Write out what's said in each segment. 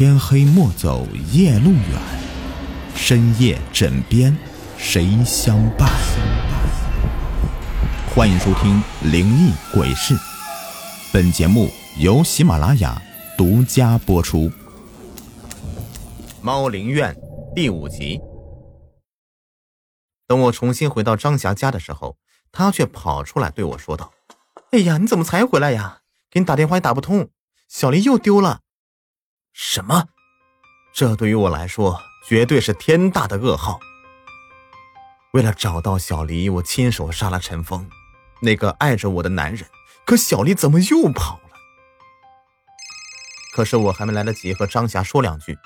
天黑莫走夜路远，深夜枕边谁相伴？欢迎收听《灵异鬼事》，本节目由喜马拉雅独家播出。《猫灵院》第五集。等我重新回到张霞家的时候，他却跑出来对我说道：“哎呀，你怎么才回来呀？给你打电话也打不通，小丽又丢了。”什么？这对于我来说绝对是天大的噩耗。为了找到小黎，我亲手杀了陈峰，那个爱着我的男人。可小黎怎么又跑了？可是我还没来得及和张霞说两句，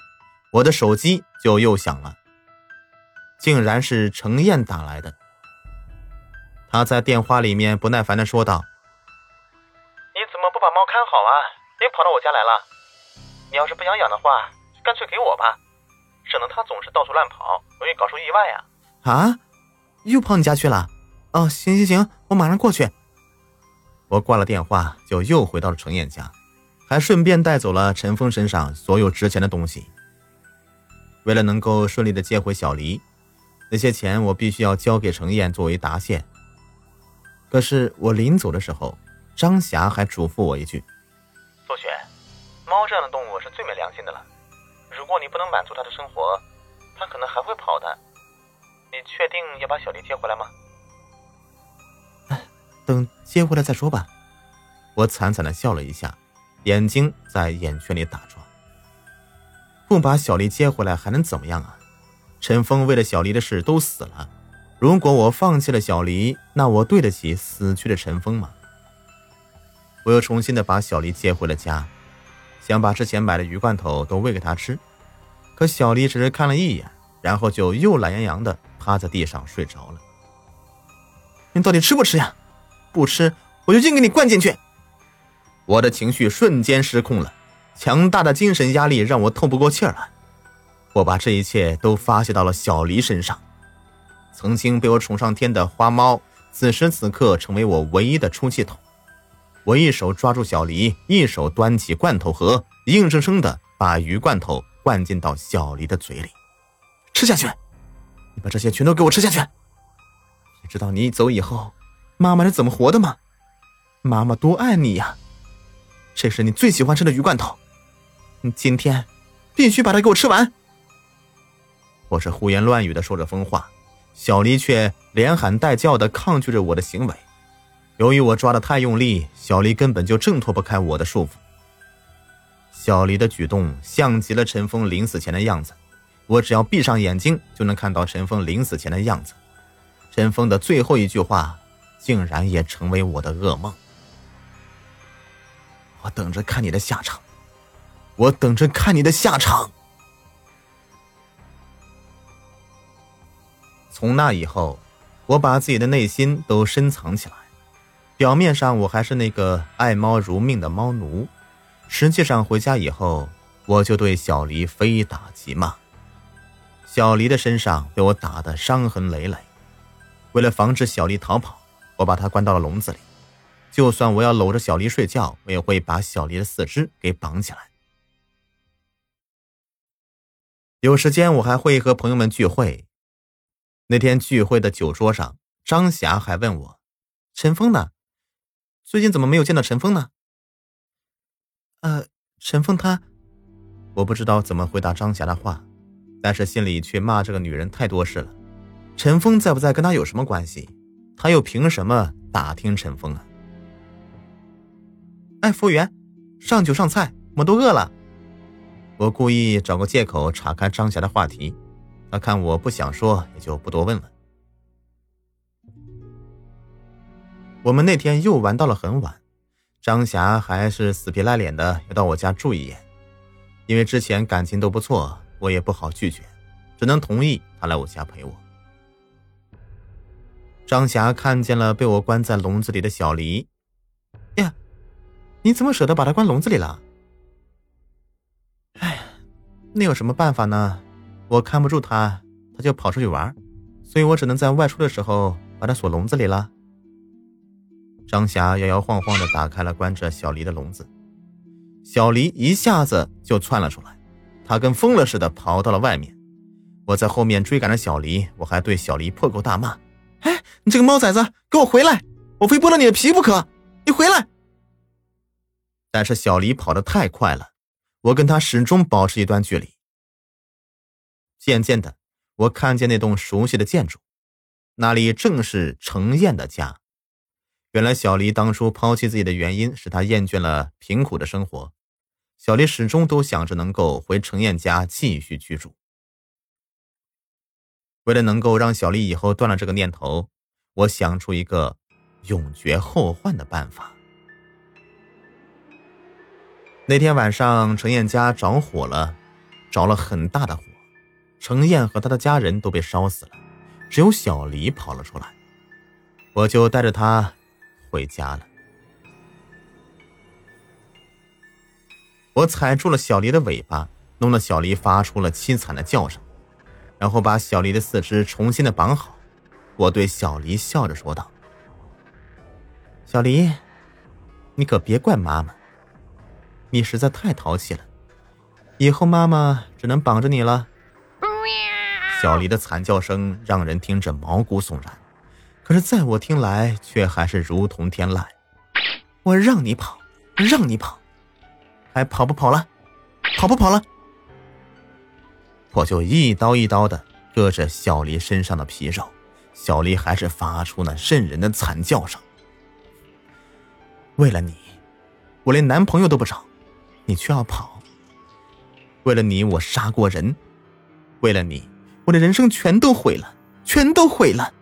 我的手机就又响了，竟然是程燕打来的。他在电话里面不耐烦的说道：“你怎么不把猫看好啊？又跑到我家来了？”你要是不想养的话，干脆给我吧，省得它总是到处乱跑，容易搞出意外呀。啊，又跑你家去了？哦，行行行，我马上过去。我挂了电话，就又回到了程燕家，还顺便带走了陈峰身上所有值钱的东西。为了能够顺利的接回小黎，那些钱我必须要交给程燕作为答谢。可是我临走的时候，张霞还嘱咐我一句。猫这样的动物是最没良心的了。如果你不能满足它的生活，它可能还会跑的。你确定要把小丽接回来吗？等接回来再说吧。我惨惨的笑了一下，眼睛在眼圈里打转。不把小丽接回来还能怎么样啊？陈峰为了小丽的事都死了。如果我放弃了小黎，那我对得起死去的陈峰吗？我又重新的把小黎接回了家。想把之前买的鱼罐头都喂给他吃，可小丽只是看了一眼，然后就又懒洋洋的趴在地上睡着了。你到底吃不吃呀？不吃，我就硬给你灌进去！我的情绪瞬间失控了，强大的精神压力让我透不过气儿来。我把这一切都发泄到了小黎身上。曾经被我宠上天的花猫，此时此刻成为我唯一的出气筒。我一手抓住小黎，一手端起罐头盒，硬生生的把鱼罐头灌进到小黎的嘴里，吃下去！你把这些全都给我吃下去！你知道你走以后，妈妈是怎么活的吗？妈妈多爱你呀！这是你最喜欢吃的鱼罐头，你今天必须把它给我吃完！我是胡言乱语的说着疯话，小黎却连喊带叫的抗拒着我的行为。由于我抓的太用力，小黎根本就挣脱不开我的束缚。小黎的举动像极了陈峰临死前的样子，我只要闭上眼睛就能看到陈峰临死前的样子。陈峰的最后一句话，竟然也成为我的噩梦。我等着看你的下场，我等着看你的下场。从那以后，我把自己的内心都深藏起来。表面上我还是那个爱猫如命的猫奴，实际上回家以后，我就对小黎非打即骂。小黎的身上被我打得伤痕累累，为了防止小黎逃跑，我把它关到了笼子里。就算我要搂着小黎睡觉，我也会把小黎的四肢给绑起来。有时间我还会和朋友们聚会。那天聚会的酒桌上，张霞还问我：“陈峰呢？”最近怎么没有见到陈峰呢？呃，陈峰他，我不知道怎么回答张霞的话，但是心里却骂这个女人太多事了。陈峰在不在跟他有什么关系？他又凭什么打听陈峰啊？哎，服务员，上酒上菜，我都饿了。我故意找个借口岔开张霞的话题，她看我不想说，也就不多问了。我们那天又玩到了很晚，张霞还是死皮赖脸的要到我家住一夜。因为之前感情都不错，我也不好拒绝，只能同意她来我家陪我。张霞看见了被我关在笼子里的小黎，呀，你怎么舍得把他关笼子里了？哎，那有什么办法呢？我看不住他，他就跑出去玩，所以我只能在外出的时候把他锁笼子里了。张霞摇摇晃晃的打开了关着小黎的笼子，小黎一下子就窜了出来，他跟疯了似的跑到了外面。我在后面追赶着小黎，我还对小黎破口大骂：“哎，你这个猫崽子，给我回来！我非剥了你的皮不可！你回来！”但是小黎跑得太快了，我跟他始终保持一段距离。渐渐的，我看见那栋熟悉的建筑，那里正是程燕的家。原来小黎当初抛弃自己的原因是他厌倦了贫苦的生活，小黎始终都想着能够回程燕家继续居住。为了能够让小丽以后断了这个念头，我想出一个永绝后患的办法。那天晚上，程燕家着火了，着了很大的火，程燕和他的家人都被烧死了，只有小黎跑了出来，我就带着他回家了。我踩住了小黎的尾巴，弄得小黎发出了凄惨的叫声。然后把小黎的四肢重新的绑好，我对小黎笑着说道：“小黎，你可别怪妈妈，你实在太淘气了，以后妈妈只能绑着你了。”小黎的惨叫声让人听着毛骨悚然，可是在我听来却还是如同天籁。我让你跑，让你跑，还跑不跑了？跑不跑了？我就一刀一刀的割着小黎身上的皮肉，小黎还是发出那瘆人的惨叫声。为了你，我连男朋友都不找，你却要跑。为了你，我杀过人；为了你，我的人生全都毁了，全都毁了。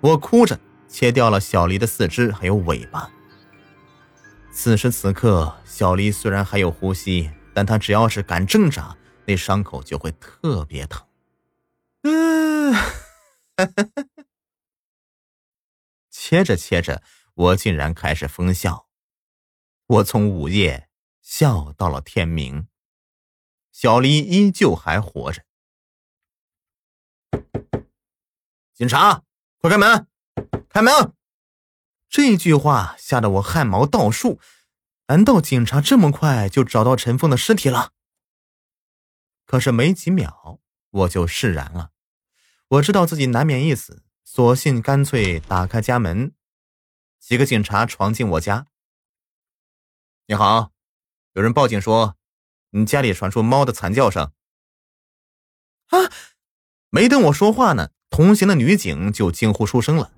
我哭着切掉了小黎的四肢还有尾巴。此时此刻，小黎虽然还有呼吸，但他只要是敢挣扎。那伤口就会特别疼。嗯，切着切着，我竟然开始疯笑。我从午夜笑到了天明，小黎依旧还活着。警察，快开门！开门！这句话吓得我汗毛倒竖。难道警察这么快就找到陈峰的尸体了？可是没几秒，我就释然了。我知道自己难免一死，索性干脆打开家门。几个警察闯进我家。你好，有人报警说，你家里传出猫的惨叫声。啊！没等我说话呢，同行的女警就惊呼出声了。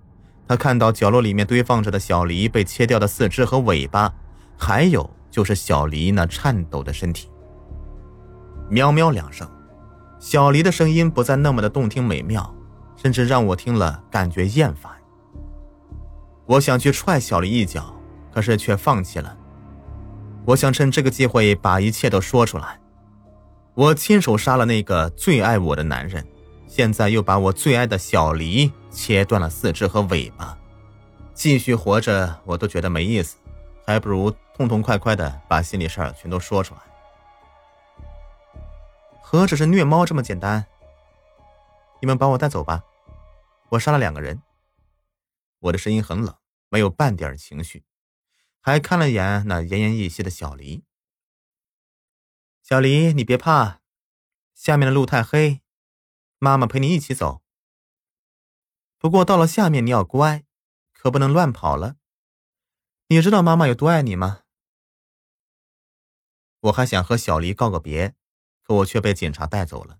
她看到角落里面堆放着的小黎被切掉的四肢和尾巴，还有就是小黎那颤抖的身体。喵喵两声，小黎的声音不再那么的动听美妙，甚至让我听了感觉厌烦。我想去踹小黎一脚，可是却放弃了。我想趁这个机会把一切都说出来。我亲手杀了那个最爱我的男人，现在又把我最爱的小狸切断了四肢和尾巴，继续活着我都觉得没意思，还不如痛痛快快的把心里事儿全都说出来。何止是虐猫这么简单？你们把我带走吧，我杀了两个人。我的声音很冷，没有半点情绪，还看了眼那奄奄一息的小狸。小黎，你别怕，下面的路太黑，妈妈陪你一起走。不过到了下面你要乖，可不能乱跑了。你知道妈妈有多爱你吗？我还想和小黎告个别。可我却被警察带走了。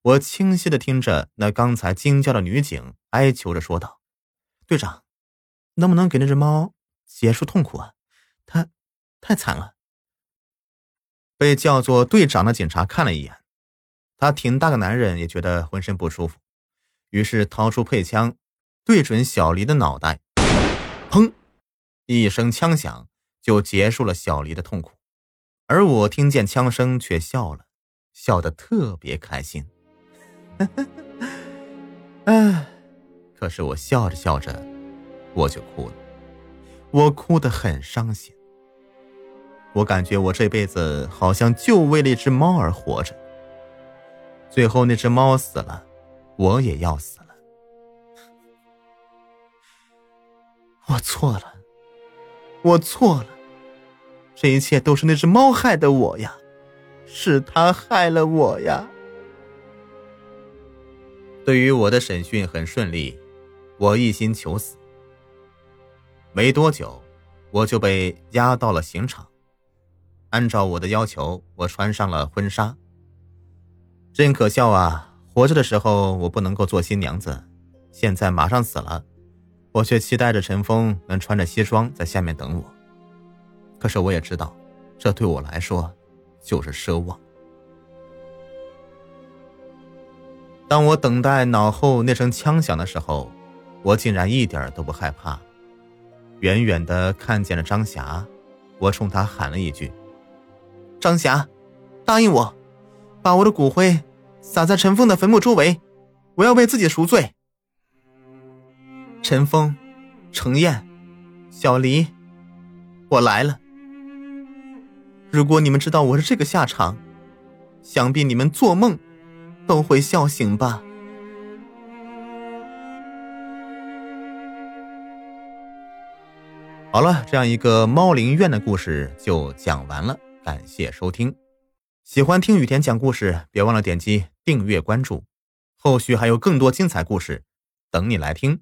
我清晰的听着那刚才惊叫的女警哀求着说道：“队长，能不能给那只猫结束痛苦啊？它太惨了。”被叫做队长的警察看了一眼，他挺大个男人，也觉得浑身不舒服，于是掏出配枪，对准小黎的脑袋，砰，一声枪响，就结束了小黎的痛苦。而我听见枪声，却笑了。笑得特别开心，哎，可是我笑着笑着，我就哭了，我哭得很伤心。我感觉我这辈子好像就为了一只猫而活着，最后那只猫死了，我也要死了。我错了，我错了，这一切都是那只猫害的我呀。是他害了我呀。对于我的审讯很顺利，我一心求死。没多久，我就被押到了刑场。按照我的要求，我穿上了婚纱。真可笑啊！活着的时候我不能够做新娘子，现在马上死了，我却期待着陈峰能穿着西装在下面等我。可是我也知道，这对我来说就是奢望。当我等待脑后那声枪响的时候，我竟然一点都不害怕。远远的看见了张霞，我冲他喊了一句：“张霞，答应我，把我的骨灰撒在陈峰的坟墓周围，我要为自己赎罪。”陈峰、程燕、小黎，我来了。如果你们知道我是这个下场，想必你们做梦。都会笑醒吧。好了，这样一个猫灵院的故事就讲完了，感谢收听。喜欢听雨田讲故事，别忘了点击订阅关注，后续还有更多精彩故事等你来听。